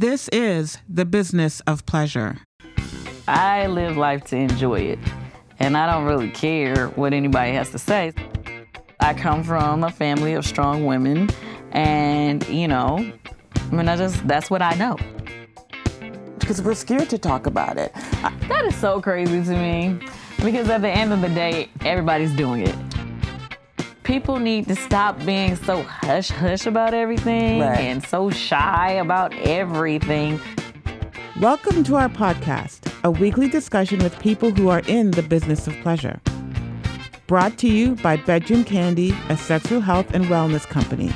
This is the business of pleasure. I live life to enjoy it, and I don't really care what anybody has to say. I come from a family of strong women, and you know, I mean, I just that's what I know. Because we're scared to talk about it. That is so crazy to me, because at the end of the day, everybody's doing it. People need to stop being so hush hush about everything Right. and so shy about everything. Welcome to our podcast, a weekly discussion with people who are in the business of pleasure. Brought to you by Bedroom Candy, a sexual health and wellness company.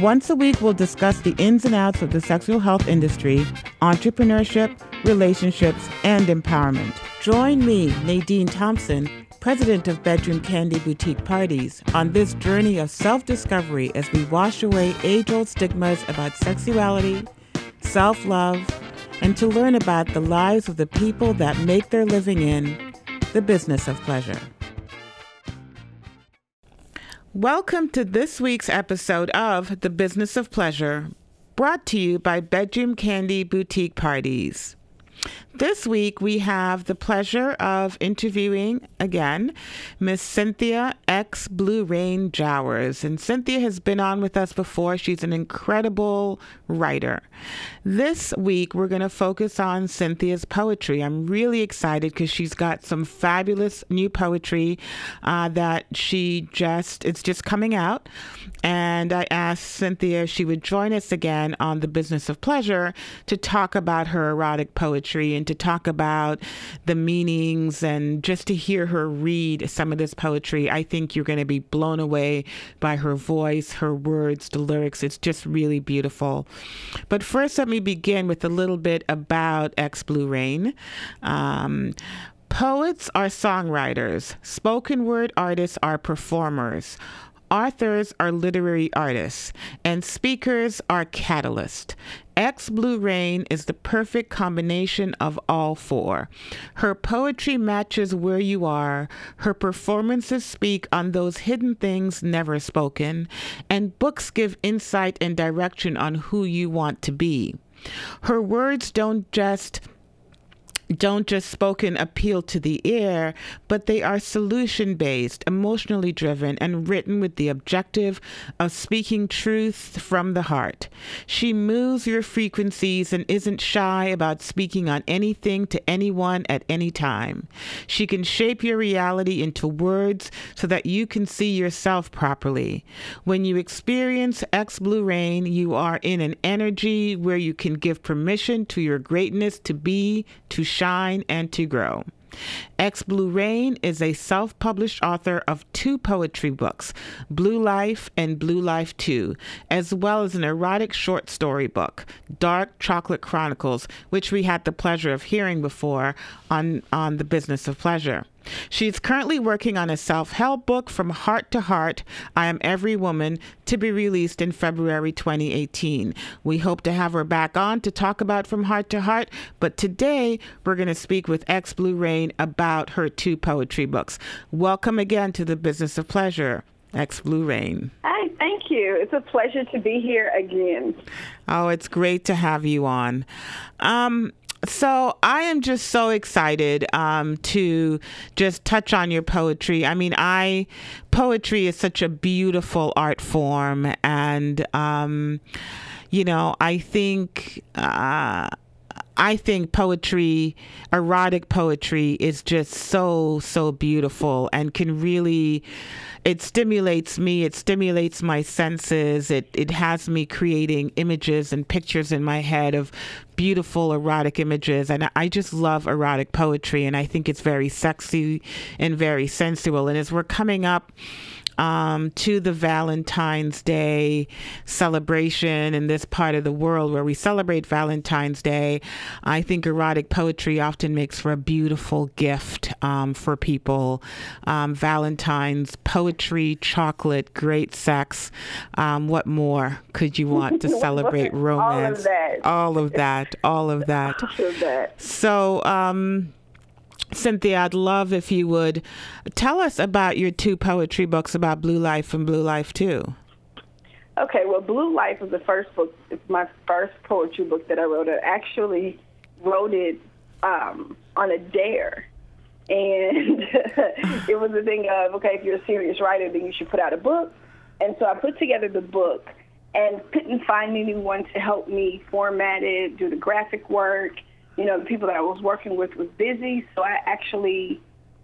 Once a week, we'll discuss the ins and outs of the sexual health industry, entrepreneurship, relationships, and empowerment. Join me, Nadine Thompson, president of Bedroom Candy Boutique Parties, on this journey of self discovery as we wash away age old stigmas about sexuality, self love, and to learn about the lives of the people that make their living in the business of pleasure. Welcome to this week's episode of The Business of Pleasure, brought to you by Bedroom Candy Boutique Parties. This week, we have the pleasure of interviewing again Miss Cynthia X Blu Rayne Jowers. And Cynthia has been on with us before. She's an incredible writer. This week, we're going to focus on Cynthia's poetry. I'm really excited because she's got some fabulous new poetry uh, that she just, it's just coming out. And I asked Cynthia if she would join us again on the business of pleasure to talk about her erotic poetry and to talk about the meanings and just to hear her read some of this poetry. I think you're going to be blown away by her voice, her words, the lyrics. It's just really beautiful. But first, let me begin with a little bit about X Blu Rayne. Um, Poets are songwriters, spoken word artists are performers. Authors are literary artists, and speakers are catalysts. X Blu Rayne is the perfect combination of all four. Her poetry matches where you are, her performances speak on those hidden things never spoken, and books give insight and direction on who you want to be. Her words don't just don't just spoken appeal to the ear, but they are solution based, emotionally driven, and written with the objective of speaking truth from the heart. She moves your frequencies and isn't shy about speaking on anything to anyone at any time. She can shape your reality into words so that you can see yourself properly. When you experience X Blu Rayne, you are in an energy where you can give permission to your greatness to be, to shine, and to grow. X Blu Rayne is a self published author of two poetry books, Blue Life and Blue Life 2, as well as an erotic short story book, Dark Chocolate Chronicles, which we had the pleasure of hearing before on, on The Business of Pleasure. She's currently working on a self help book, From Heart to Heart I Am Every Woman, to be released in February 2018. We hope to have her back on to talk about From Heart to Heart, but today we're going to speak with X Blu Rayne about her two poetry books. Welcome again to the Business of Pleasure, X Blu Rayne. Hi, thank you. It's a pleasure to be here again. Oh, it's great to have you on. Um, so I am just so excited um, to just touch on your poetry. I mean, I poetry is such a beautiful art form, and um, you know, I think. Uh, I think poetry, erotic poetry, is just so, so beautiful and can really, it stimulates me, it stimulates my senses, it, it has me creating images and pictures in my head of beautiful erotic images. And I just love erotic poetry, and I think it's very sexy and very sensual. And as we're coming up, um, to the Valentine's Day celebration in this part of the world where we celebrate Valentine's Day, I think erotic poetry often makes for a beautiful gift um, for people. Um, Valentine's poetry, chocolate, great sex. Um, what more could you want to celebrate All of romance? that. All of that. All of that. So that. So, um, Cynthia, I'd love if you would tell us about your two poetry books about Blue Life and Blue Life 2. Okay, well, Blue Life was the first book. It's my first poetry book that I wrote. I actually wrote it um, on a dare. And it was a thing of, okay, if you're a serious writer, then you should put out a book. And so I put together the book and couldn't find anyone to help me format it, do the graphic work. You know, the people that I was working with was busy, so I actually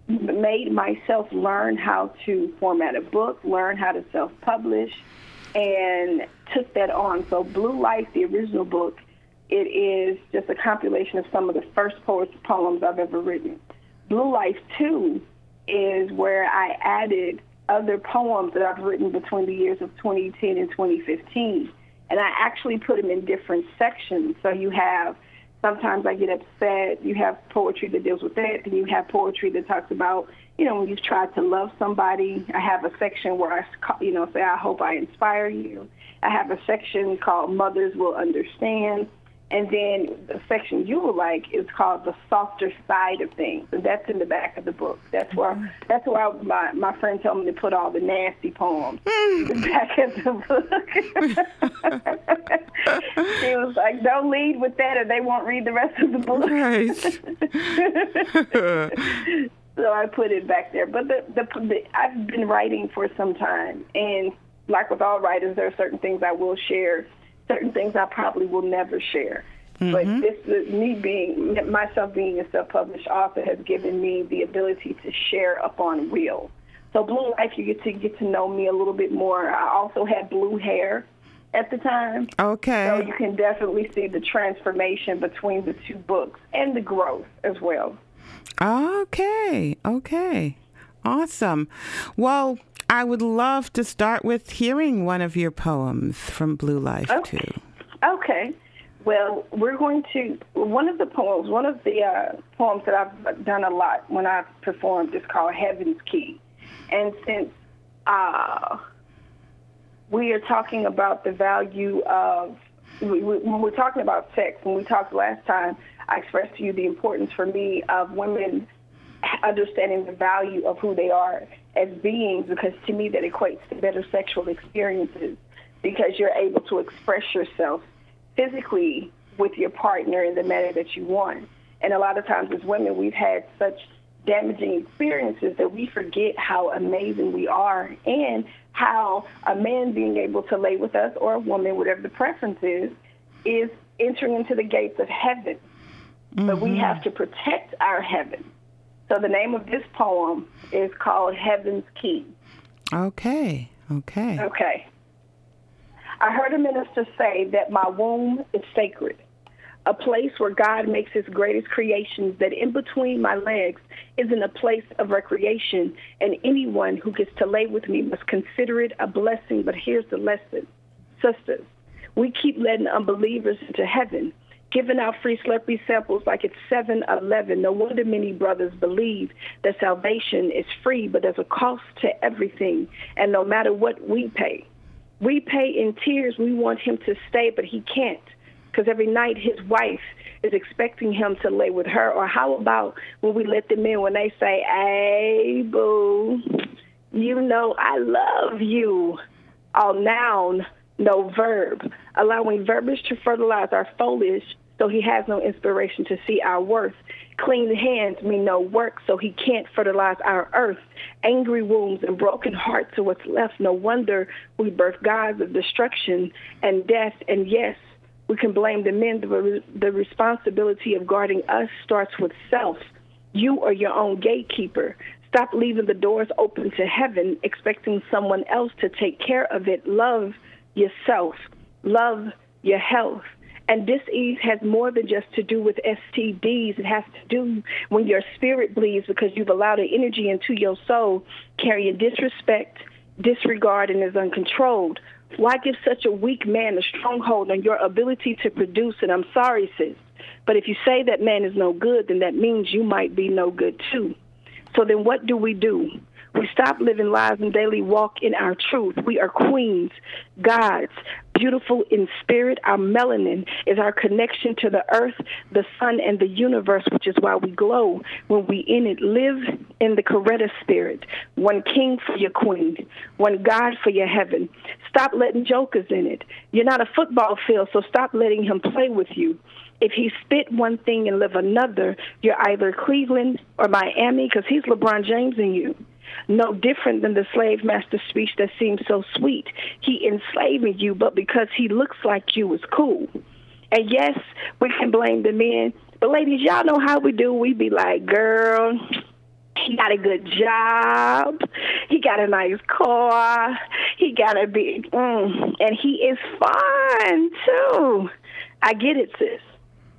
made myself learn how to format a book, learn how to self-publish, and took that on. So Blue Life, the original book, it is just a compilation of some of the first poets poems I've ever written. Blue Life 2 is where I added other poems that I've written between the years of 2010 and 2015. And I actually put them in different sections. So you have sometimes I get upset. You have poetry that deals with that, and you have poetry that talks about, you know, when you've tried to love somebody. I have a section where I, you know, say, I hope I inspire you. I have a section called Mothers Will Understand. And then the section you will like is called the softer side of things, and that's in the back of the book. That's where that's where I, my my friend told me to put all the nasty poems mm. in the back of the book. she was like, "Don't lead with that, or they won't read the rest of the book." Right. so I put it back there. But the, the the I've been writing for some time, and like with all writers, there are certain things I will share certain things I probably will never share. Mm-hmm. But this, me being myself being a self-published author has given me the ability to share up on real. So Blue Life, you get to get to know me a little bit more. I also had blue hair at the time. Okay. So you can definitely see the transformation between the two books and the growth as well. Okay. Okay. Awesome. Well, I would love to start with hearing one of your poems from Blue Life okay. too. Okay. Well, we're going to one of the poems. One of the uh, poems that I've done a lot when I've performed is called "Heaven's Key," and since uh, we are talking about the value of we, we, when we're talking about sex, when we talked last time, I expressed to you the importance for me of women understanding the value of who they are as beings because to me that equates to better sexual experiences because you're able to express yourself physically with your partner in the manner that you want. And a lot of times as women, we've had such damaging experiences that we forget how amazing we are and how a man being able to lay with us or a woman, whatever the preference is, is entering into the gates of heaven. Mm-hmm. But we mm-hmm. have to protect our heaven. So the name of this poem is called Heaven's Key. Okay. Okay. Okay. I heard a minister say that my womb is sacred, a place where God makes his greatest creations, that in between my legs isn't a place of recreation, and anyone who gets to lay with me must consider it a blessing. But here's the lesson, sisters. We keep letting unbelievers into heaven giving out free Slurpee samples like it's 7 Eleven. No wonder many brothers believe that salvation is free, but there's a cost to everything. And no matter what we pay, we pay in tears. We want him to stay, but he can't because every night his wife is expecting him to lay with her. Or how about when we let them in when they say, hey, boo, you know I love you. All noun, no verb, allowing verbiage to fertilize our foliage so he has no inspiration to see our worth. Clean hands mean no work, so he can't fertilize our earth. Angry wounds and broken hearts are what's left. No wonder we birth gods of destruction and death. And yes, we can blame the men. The, the responsibility of guarding us starts with self. You are your own gatekeeper. Stop leaving the doors open to heaven, expecting someone else to take care of it. Love yourself. Love your health. And disease has more than just to do with STDs. It has to do when your spirit bleeds because you've allowed an energy into your soul carrying disrespect, disregard, and is uncontrolled. Why give such a weak man a stronghold on your ability to produce? And I'm sorry, sis, but if you say that man is no good, then that means you might be no good too. So then what do we do? We stop living lives and daily walk in our truth. We are queens, gods, beautiful in spirit. Our melanin is our connection to the earth, the sun, and the universe, which is why we glow when we in it. Live in the Coretta spirit. One king for your queen, one God for your heaven. Stop letting jokers in it. You're not a football field, so stop letting him play with you if he spit one thing and live another, you're either Cleveland or Miami because he's LeBron James in you. No different than the slave master speech that seems so sweet. He enslaving you, but because he looks like you is cool. And yes, we can blame the men, but ladies, y'all know how we do. We be like, girl, he got a good job. He got a nice car. He got a big, mm, and he is fine too. I get it, sis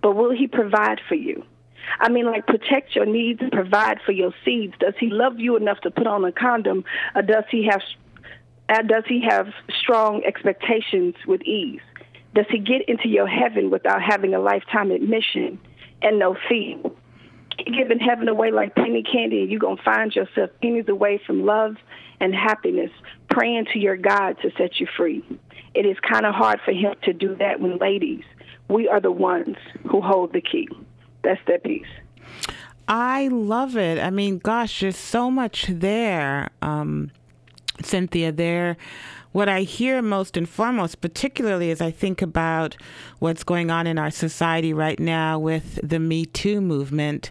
but will he provide for you? I mean, like protect your needs and provide for your seeds. Does he love you enough to put on a condom, or does he have uh, does he have strong expectations with ease? Does he get into your heaven without having a lifetime admission and no fee? Giving heaven away like penny candy, and you're gonna find yourself pennies away from love and happiness, praying to your God to set you free. It is kind of hard for him to do that when ladies we are the ones who hold the key. That's that piece. I love it. I mean, gosh, there's so much there, um, Cynthia. There, what I hear most and foremost, particularly as I think about what's going on in our society right now with the Me Too movement.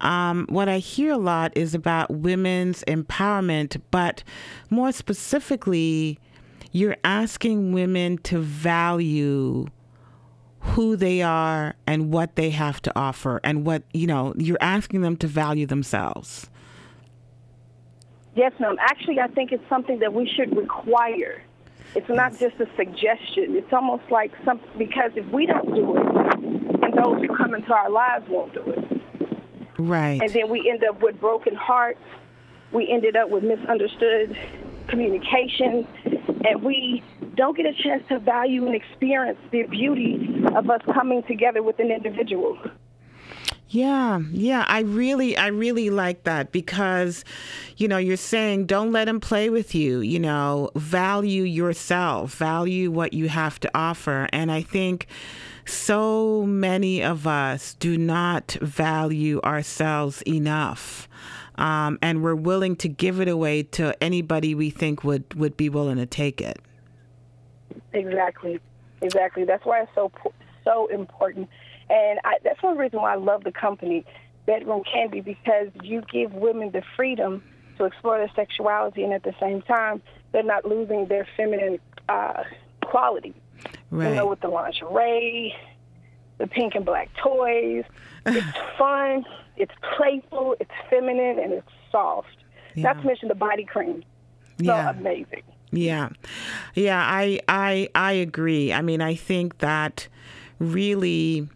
Um, what I hear a lot is about women's empowerment, but more specifically, you're asking women to value who they are and what they have to offer and what, you know, you're asking them to value themselves. Yes, ma'am. Actually, I think it's something that we should require. It's not just a suggestion. It's almost like something because if we don't do it, and those who come into our lives won't do it. Right. And then we end up with broken hearts. We ended up with misunderstood communication, and we don't get a chance to value and experience the beauty of us coming together with an individual. Yeah, yeah, I really, I really like that because, you know, you're saying don't let him play with you, you know, value yourself, value what you have to offer. And I think so many of us do not value ourselves enough. Um, and we're willing to give it away to anybody we think would, would be willing to take it. Exactly, exactly. That's why it's so so important, and I, that's one reason why I love the company Bedroom Candy because you give women the freedom to explore their sexuality, and at the same time, they're not losing their feminine uh, quality. Right. You know, with the lingerie, the pink and black toys. It's fun, it's playful, it's feminine, and it's soft. Yeah. Not to mention the body cream. So yeah. amazing. Yeah. Yeah, I I I agree. I mean, I think that really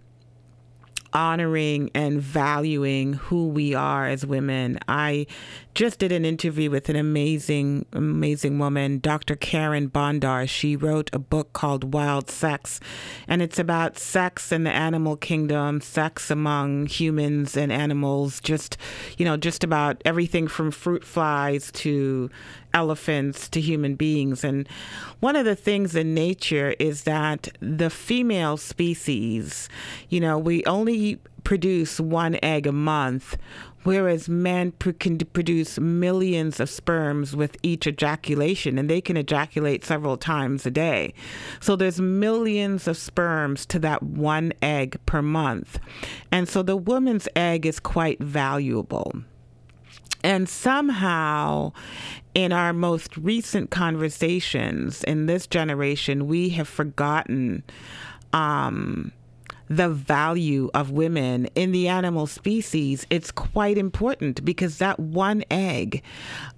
honoring and valuing who we are as women. I just did an interview with an amazing, amazing woman, Dr. Carin Bondar. She wrote a book called Wild Sex, and it's about sex in the animal kingdom, sex among humans and animals, just, you know, just about everything from fruit flies to elephants to human beings. And one of the things in nature is that the female species, you know, we only produce one egg a month whereas men can produce millions of sperms with each ejaculation and they can ejaculate several times a day. So there's millions of sperms to that one egg per month. And so the woman's egg is quite valuable. And somehow in our most recent conversations in this generation we have forgotten um, the value of women in the animal species, it's quite important because that one egg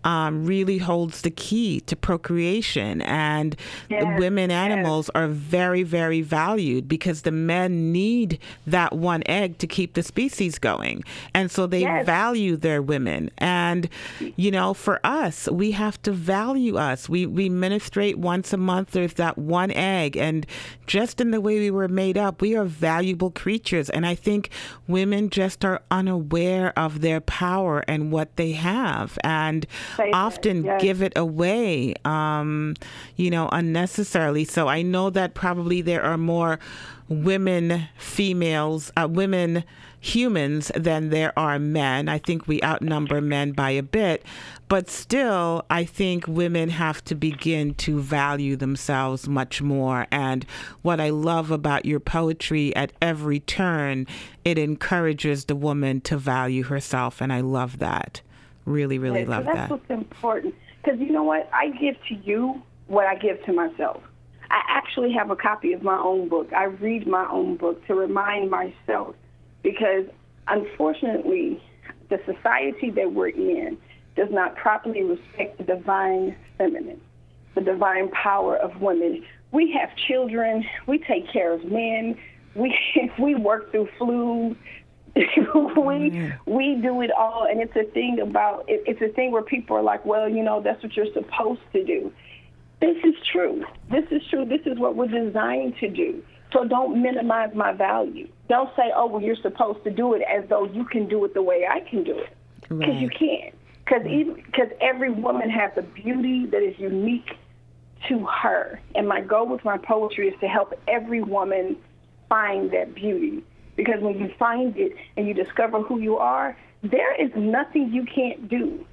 um, really holds the key to procreation. And women animals are very, very valued because the men need that one egg to keep the species going. And so they yes. value their women. And, you know, for us, we have to value us. We, we menstruate once a month, there's that one egg. And just in the way we were made up, we are valued valuable creatures. And I think women just are unaware of their power and what they have and often yes. give it away, um, you know, unnecessarily. So I know that probably there are more women, females, uh, women humans than there are men. I think we outnumber men by a bit, but still, I think women have to begin to value themselves much more. And what I love about your poetry at every turn, it encourages the woman to value herself. And I love that. Really, really Yeah, so love that's that. what's important. Because you know what? I give to you what I give to myself. I actually have a copy of my own book. I read my own book to remind myself because unfortunately, the society that we're in does not properly respect the divine feminine, the divine power of women. We have children, we take care of men, we we work through flu, we mm-hmm. we do it all, and it's a thing about it, it's a thing where people are like, well, you know, that's what you're supposed to do. This is true. This is true. This is what we're designed to do. So don't minimize my value. Don't say, oh, well, you're supposed to do it as though you can do it the way I can do it, because you can't. Because even because every woman has a beauty that is unique to her. And my goal with my poetry is to help every woman find that beauty. Because when you find it and you discover who you are, there is nothing you can't do.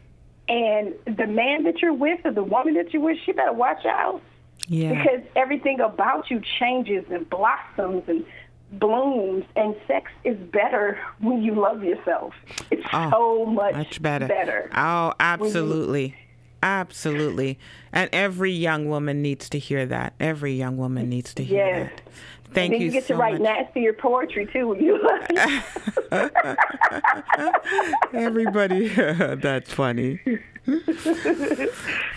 And the man that you're with or the woman that you're with, she better watch out Yeah. because everything about you changes and blossoms and blooms and sex is better when you love yourself. It's Oh, so much, much better. better. Oh, absolutely. Absolutely. And every young woman needs to hear that. Every young woman needs to hear Yes. that. Thank then you, you get so to write much. nastier poetry too. when You Everybody, that's funny.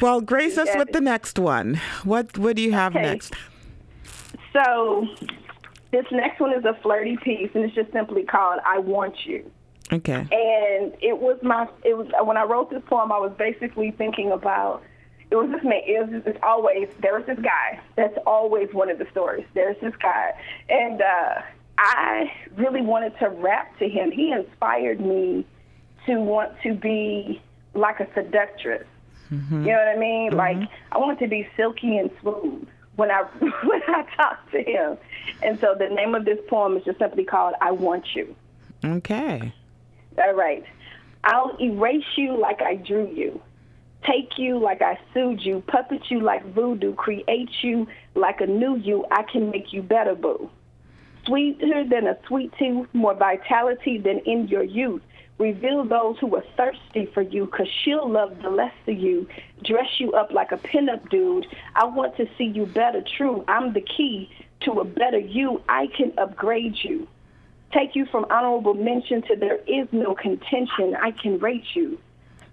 well, grace us with the next one. What What do you have Okay. next? so this next one is a flirty piece, and it's just simply called "I Want You." Okay. and it was my it was when I wrote this poem I was basically thinking about it was this man it was just, it's always there was this guy that's always one of the stories. There's this guy. And uh I really wanted to rap to him. He inspired me to want to be like a seductress. You know what I mean? Like I want to be silky and smooth when I when I talk to him. And so the name of this poem is just simply called I Want You. Okay. all right. I'll erase you like I drew you. Take you like I sued you. Puppet you like voodoo. Create you like a new you. I can make you better, boo. Sweeter than a sweet tooth. More vitality than in your youth. Reveal those who are thirsty for you, cause she'll love the less of you. Dress you up like a pinup dude. I want to see you better, true. I'm the key to a better you. I can upgrade you take you from honorable mention to there is no contention. I can rate you.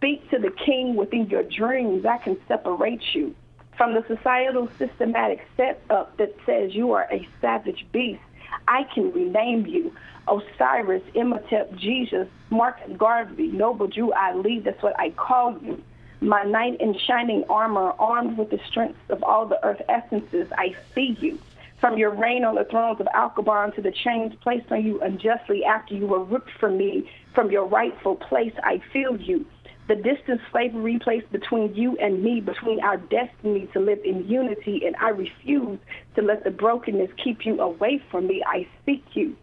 Speak to the king within your dreams. I can separate you from the societal systematic setup that says you are a savage beast. I can rename you. Osiris, Imhotep, Jesus, Mark Garvey, Noble Drew Ali, that's what I call you. My knight in shining armor, armed with the strength of all the earth essences, I see you. From your reign on the thrones of Alkebulan to the chains placed on you unjustly after you were ripped from me, from your rightful place, I feel you. The distance slavery placed between you and me, between our destiny to live in unity, and I refuse to let the brokenness keep you away from me. I seek you.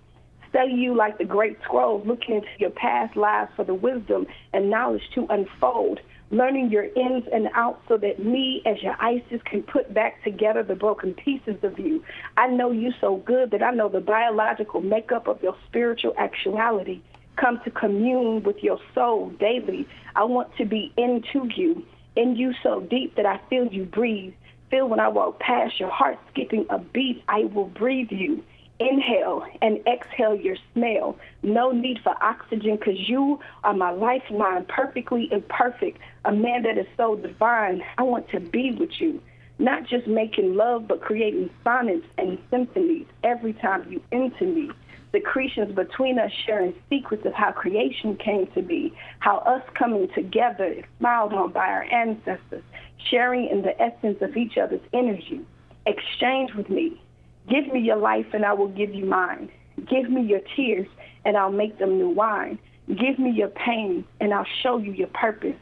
Study you like the great scrolls, looking into your past lives for the wisdom and knowledge to unfold, learning your ins and outs so that me, as your Isis, can put back together the broken pieces of you. I know you so good that I know the biological makeup of your spiritual actuality. Come to commune with your soul daily. I want to be into you, in you so deep that I feel you breathe. Feel when I walk past your heart skipping a beat, I will breathe you. Inhale and exhale your smell. No need for oxygen because you are my lifeline, perfectly imperfect, a man that is so divine. I want to be with you, not just making love, but creating sonnets and symphonies every time you enter me. Secretions between us sharing secrets of how creation came to be, how us coming together is smiled on by our ancestors, sharing in the essence of each other's energy. Exchange with me. Give me your life and I will give you mine. Give me your tears, and I'll make them new wine. Give me your pain, and I'll show you your purpose.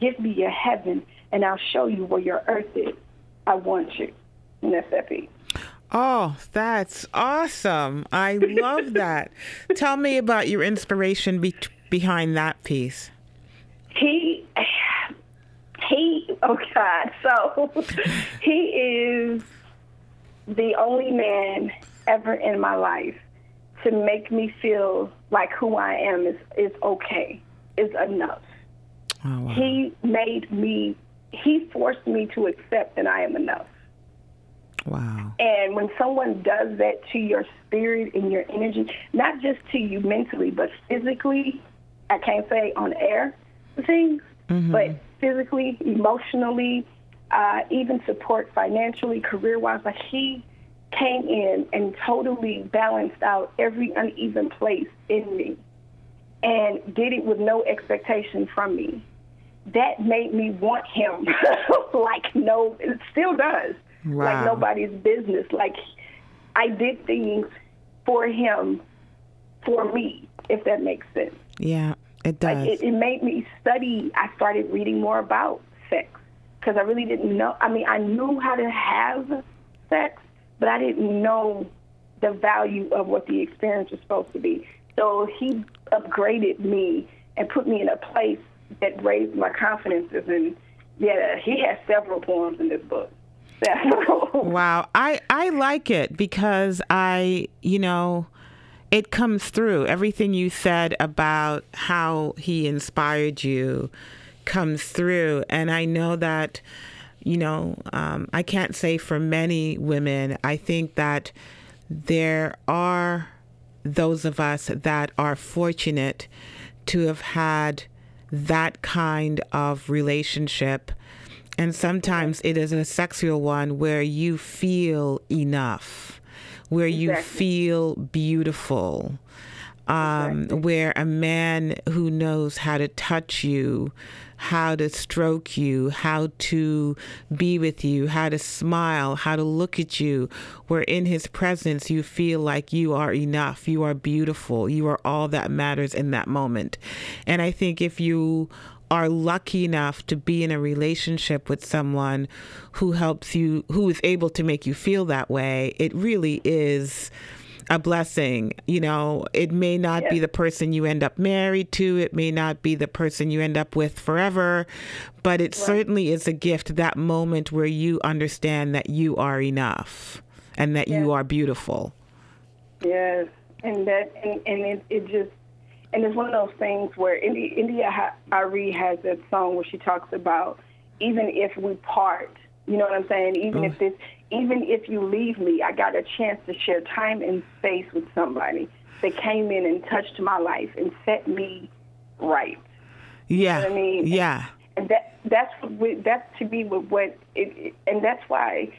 Give me your heaven, and I'll show you where your earth is. I want you. And that's that piece. Oh, that's awesome. I love that. Tell me about your inspiration be- behind that piece. He, he, oh God. So he is the only man ever in my life to make me feel like who I am is, is okay, is enough. Oh, wow. He made me, he forced me to accept that I am enough. Wow. And when someone does that to your spirit and your energy, not just to you mentally, but physically, I can't say on air things, but physically, emotionally, uh, even support financially, career wise, like he came in and totally balanced out every uneven place in me and did it with no expectation from me. That made me want him like no, it still does Wow. like nobody's business. Like I did things for him, for me, if that makes sense. Yeah, it does. Like it, it made me study. I started reading more about sex because I really didn't know. I mean, I knew how to have sex, but I didn't know the value of what the experience was supposed to be. So he upgraded me and put me in a place that raised my confidences. And yeah, he has several poems in this book. Wow, I I like it because I, you know, it comes through. Everything you said about how he inspired you comes through, and I know that, you know, um, I can't say for many women. I think that there are those of us that are fortunate to have had that kind of relationship and sometimes it is a sexual one where you feel enough, where you feel beautiful, um, where a man who knows how to touch you, how to stroke you, how to be with you, how to smile, how to look at you, where in his presence you feel like you are enough, you are beautiful, you are all that matters in that moment. And I think if you are lucky enough to be in a relationship with someone who helps you, who is able to make you feel that way, it really is a blessing. You know, it may not be the person you end up married to, it may not be the person you end up with forever, but it certainly is a gift that moment where you understand that you are enough and that you are beautiful. Yes, and that and, and it, it just and it's one of those things where India, India Ari has that song where she talks about even if we part, you know what I'm saying? Even if this, even if you leave me, I got a chance to share time and space with somebody that came in and touched my life and set me right. Yeah. what I mean? Yeah. and that that's what we, that's to me what, what it, it and that's why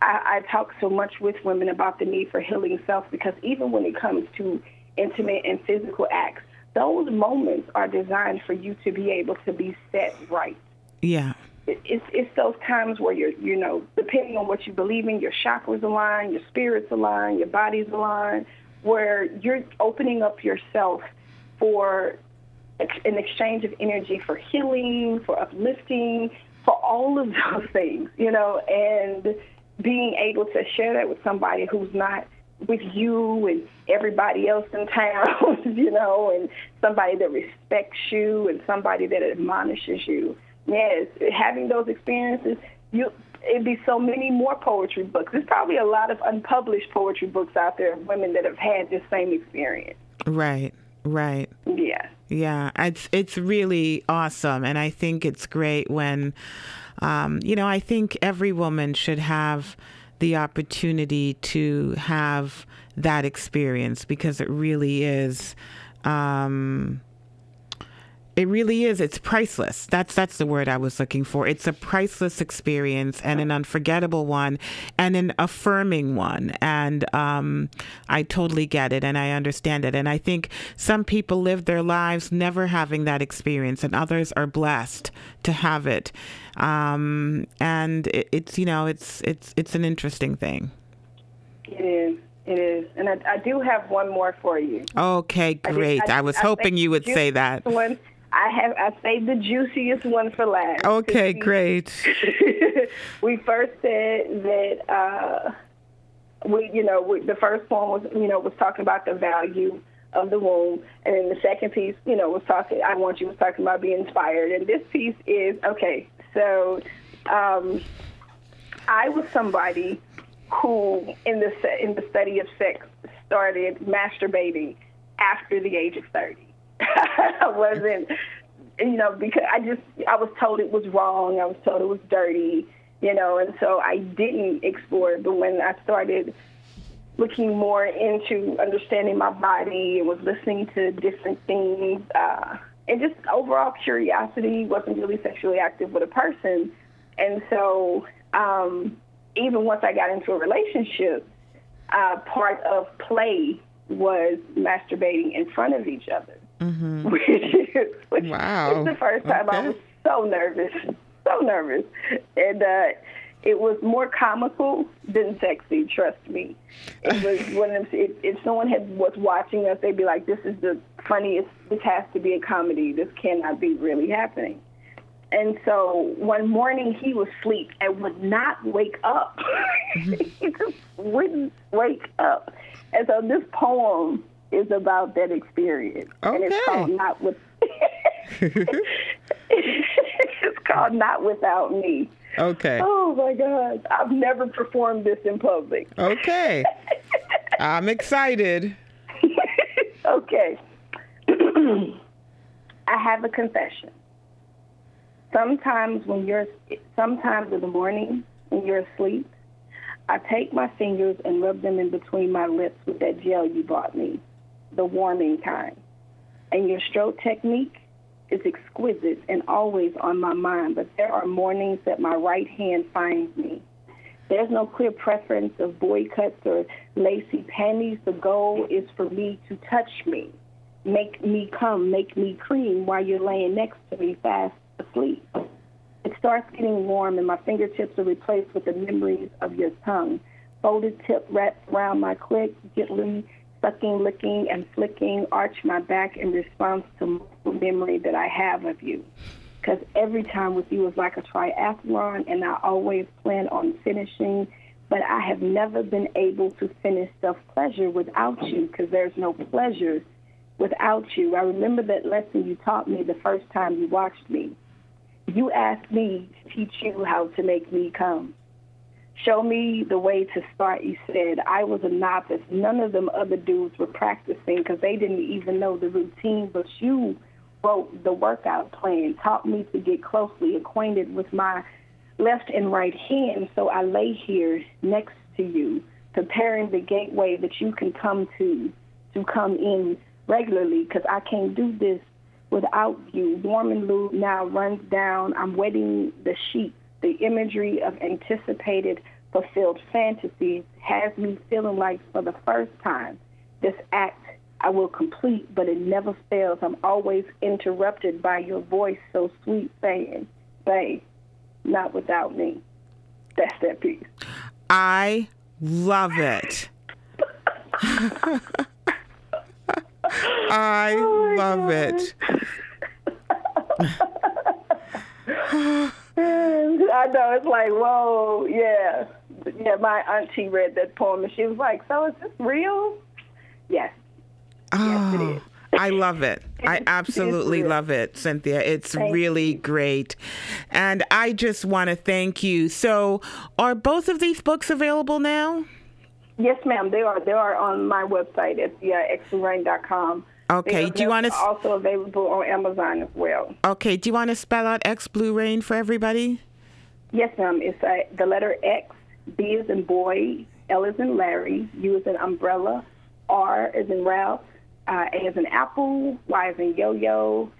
I, I talk so much with women about the need for healing self because even when it comes to intimate and physical acts, those moments are designed for you to be able to be set right. Yeah. It, it's it's those times where you're you know depending on what you believe in, your chakras align, your spirits align, your bodies align, where you're opening up yourself for an exchange of energy for healing, for uplifting, for all of those things, you know, and being able to share that with somebody who's not with you and everybody else in town, you know, and somebody that respects you and somebody that admonishes you. Yes, having those experiences, you it'd be so many more poetry books. There's probably a lot of unpublished poetry books out there of women that have had this same experience. Right. Right. Yeah. Yeah, it's it's really awesome, and I think it's great when, um, you know, I think every woman should have the opportunity to have that experience because it really is. Um, it really is. It's priceless. That's that's the word I was looking for. It's a priceless experience and an unforgettable one, and an affirming one. And um, I totally get it, and I understand it. And I think some people live their lives never having that experience, and others are blessed to have it. Um, and it, it's you know it's it's it's an interesting thing. It is. It is. And I, I do have one more for you. Okay, I did- great. I, was hoping you would say that. One. I have I saved the juiciest one for last. Okay, great. we first said that uh, we, you know, we, the first one was, you know, was talking about the value of the womb, and then the second piece, you know, was talking. I want you was talking about being inspired, and this piece is okay. So, um, I was somebody who, in the in the study of sex, started masturbating after the age of thirty. I wasn't, you know, because I just I was told it was wrong. I was told it was dirty, you know, and so I didn't explore it. But when I started looking more into understanding my body and was listening to different things, uh, and just overall curiosity, wasn't really sexually active with a person, and so um, even once I got into a relationship, uh, part of play was masturbating in front of each other. Which, is- which Wow. is the first time I was so nervous, so nervous, and uh, it was more comical than sexy. Trust me. It was one of them. If, if someone had was watching us, they'd be like, "This is the funniest. This has to be a comedy. This cannot be really happening." And so one morning he was asleep and would not wake up. he just wouldn't wake up. And so this poem is about that experience. And it's called Not With It's called Not Without Me. Okay. Oh my God. I've never performed this in public. Okay. I'm excited. okay. I have a confession. Sometimes when you're sometimes in the morning when you're asleep, I take my fingers and rub them in between my lips with that gel you bought me, the warming kind. And your stroke technique is exquisite and always on my mind, but there are mornings that my right hand finds me. There's no clear preference of boy cuts or lacy panties. The goal is for me to touch me, make me come, make me cream while you're laying next to me fast asleep. It starts getting warm and my fingertips are replaced with the memories of your tongue. Folded tip wrapped around my clit, gently sucking, licking, and flicking, arch my back in response to memory that I have of you because every time with you is like a triathlon, and I always plan on finishing, but I have never been able to finish self pleasure without you because there's no pleasure without you. I remember that lesson you taught me the first time you watched me. You asked me to teach you how to make me come. Show me the way to start, you said. I was a novice. None of them other dudes were practicing because they didn't even know the routine, but you wrote the workout plan, taught me to get closely acquainted with my left and right hand. So I lay here next to you, preparing the gateway that you can come to, to come in regularly, because I can't do this without you. Warm and lube now runs down. I'm wetting the sheets. The imagery of anticipated, fulfilled fantasies has me feeling like for the first time, this act I will complete, but it never fails. I'm always interrupted by your voice so sweet saying, Babe, not without me. That's that piece. I love it. I Oh love God. it. I know it's like, whoa, yeah, yeah. My auntie read that poem and she was like, "So is this real?" Yes, Yes, it Oh. I love it. I absolutely love it, Cynthia. It's Thank really great. And I just want to thank you. So, are both of these books available now? yes, ma'am. They are. They are on my website at uh, xrain.com. Okay, do you wanna s- also available on Amazon as well? Okay, do you want to spell out X Blu Rayne for everybody? Yes, ma'am. It's uh, the letter X, B is in boy, L is in Larry, U is in umbrella, R is in Ralph, uh, A is in apple, Y is in yo-yo,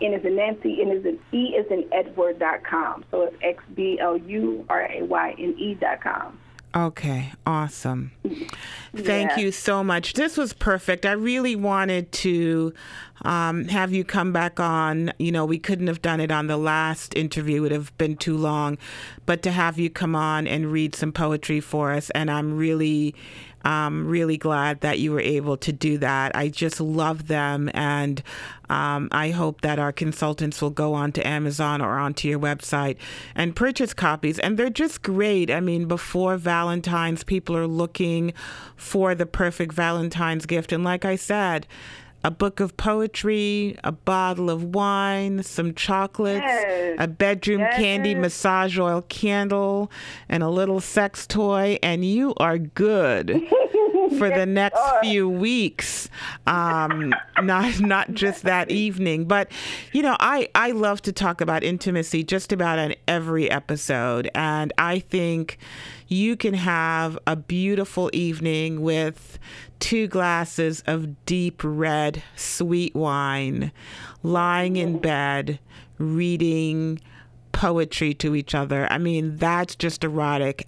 N is in Nancy, N is in E is in Edward dot com. So it's X B L U R A Y N E dot com. Okay, awesome. Thank Yeah. you so much. This was perfect. I really wanted to um, have you come back on. You know, we couldn't have done it on the last interview, it would have been too long. But to have you come on and read some poetry for us, and I'm really I'm really glad that you were able to do that. I just love them, and um, I hope that our consultants will go onto Amazon or onto your website and purchase copies. And they're just great. I mean, before Valentine's, people are looking for the perfect Valentine's gift. And like I said, a book of poetry, a bottle of wine, some chocolates, Yes. a bedroom Yes. candy massage oil candle, and a little sex toy, and you are good for the next few weeks. Um, not not just that evening, but you know, I I love to talk about intimacy just about on every episode, and I think you can have a beautiful evening with two glasses of deep red sweet wine, lying in bed, reading poetry to each other. I mean, that's just erotic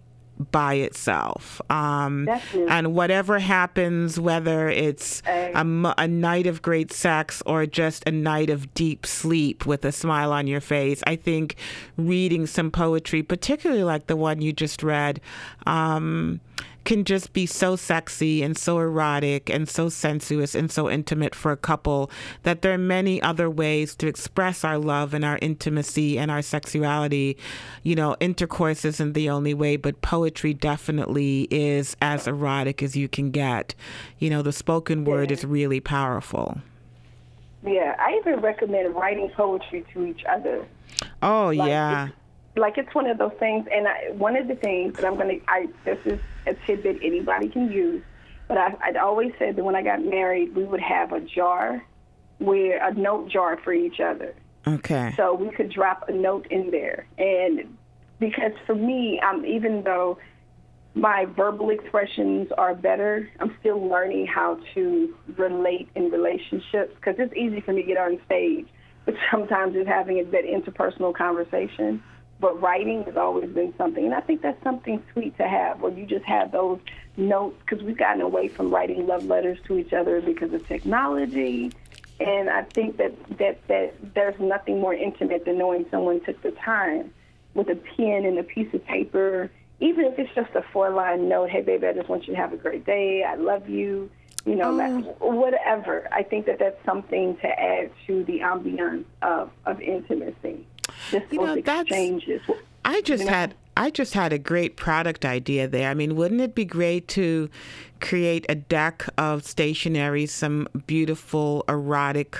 by itself. Um, and whatever happens, whether it's a, a night of great sex or just a night of deep sleep with a smile on your face, I think reading some poetry, particularly like the one you just read, um, can just be so sexy and so erotic and so sensuous and so intimate for a couple that there are many other ways to express our love and our intimacy and our sexuality. You know, intercourse isn't the only way, but poetry definitely is as erotic as you can get. You know, the spoken word is really powerful. Yeah, I even recommend writing poetry to each other. Oh, Like, yeah. Like it's one of those things, and I, one of the things that I'm gonna, I this is a tidbit anybody can use, but I, I'd always said that when I got married, we would have a jar, where a note jar for each other. Okay. so we could drop a note in there. And because for me, um, even though my verbal expressions are better, I'm still learning how to relate in relationships because it's easy for me to get on stage, but sometimes it's having a that interpersonal conversation. But writing has always been something, and I think that's something sweet to have, where you just have those notes because we've gotten away from writing love letters to each other because of technology. And I think that, that, that there's nothing more intimate than knowing someone took the time with a pen and a piece of paper, even if it's just a four line note, hey, baby, I just want you to have a great day. I love you. You know, like, oh. whatever. I think that that's something to add to the ambiance of, of intimacy. Just You know, that's- exchanges. I just You know? had I just had a great product idea there. I mean, wouldn't it be great to create a deck of stationery, some beautiful erotic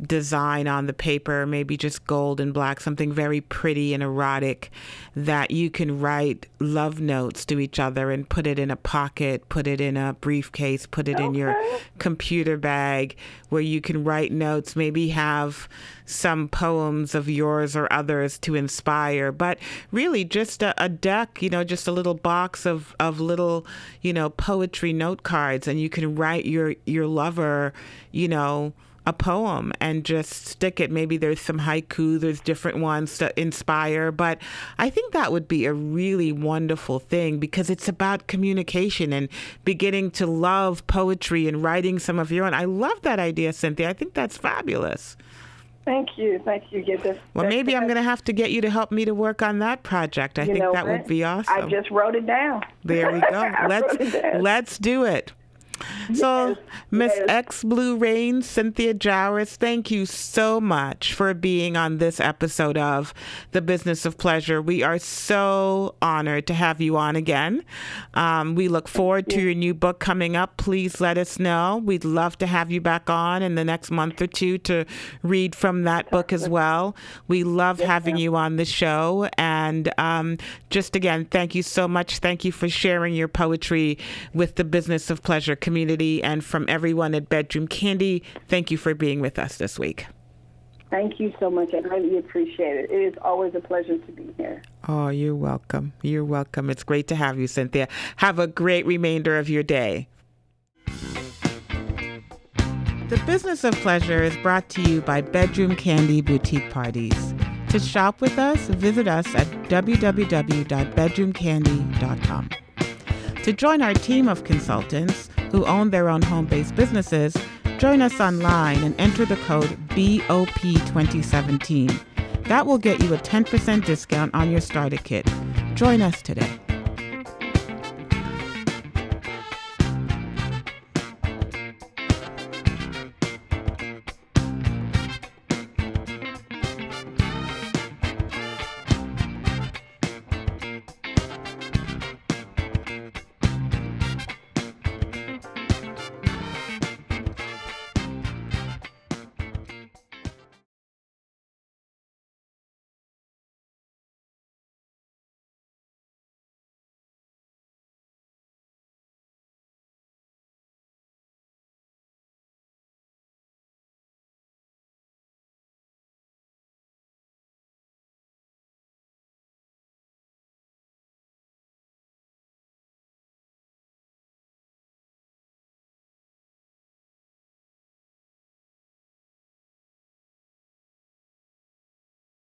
design on the paper, maybe just gold and black, something very pretty and erotic that you can write love notes to each other and put it in a pocket, put it in a briefcase, put it in your computer bag where you can write notes, maybe have some poems of yours or others to inspire, but really just a, a deck, you know, just a little box of, of little, you know, poetry note cards and you can write your, your lover, you know, a poem and just stick it. Maybe there's some haiku, there's different ones to inspire, but I think that would be a really wonderful thing because it's about communication and beginning to love poetry and writing some of your own. I love that idea, Cynthia. I think that's fabulous. Thank you. Thank you. Yeah, that's, Well, that's- maybe I'm going to have to get you to help me to work on that project. I think that what? would be awesome. I just wrote it down. There we go. Let's wrote it down. let's do it. So, Miss yes. X Blu Rayne, Cynthia Jowers, thank you so much for being on this episode of The Business of Pleasure. We are so honored to have you on again. Um, we look forward to your new book coming up. Please let us know. We'd love to have you back on in the next month or two to read from that book as well. We love having you on the show. And um, just again, thank you so much. Thank you for sharing your poetry with the Business of Pleasure community and from everyone at Bedroom Candy. Thank you for being with us this week. Thank you so much. I really appreciate it. It is always a pleasure to be here. Oh, you're welcome. You're welcome. It's great to have you, Cynthia. Have a great remainder of your day. The Business of Pleasure is brought to you by Bedroom Candy Boutique Parties. To shop with us, visit us at www.bedroomcandy.com. To join our team of consultants who own their own home based businesses, join us online and enter the code BOP2017. That will get you a 10% discount on your starter kit. Join us today.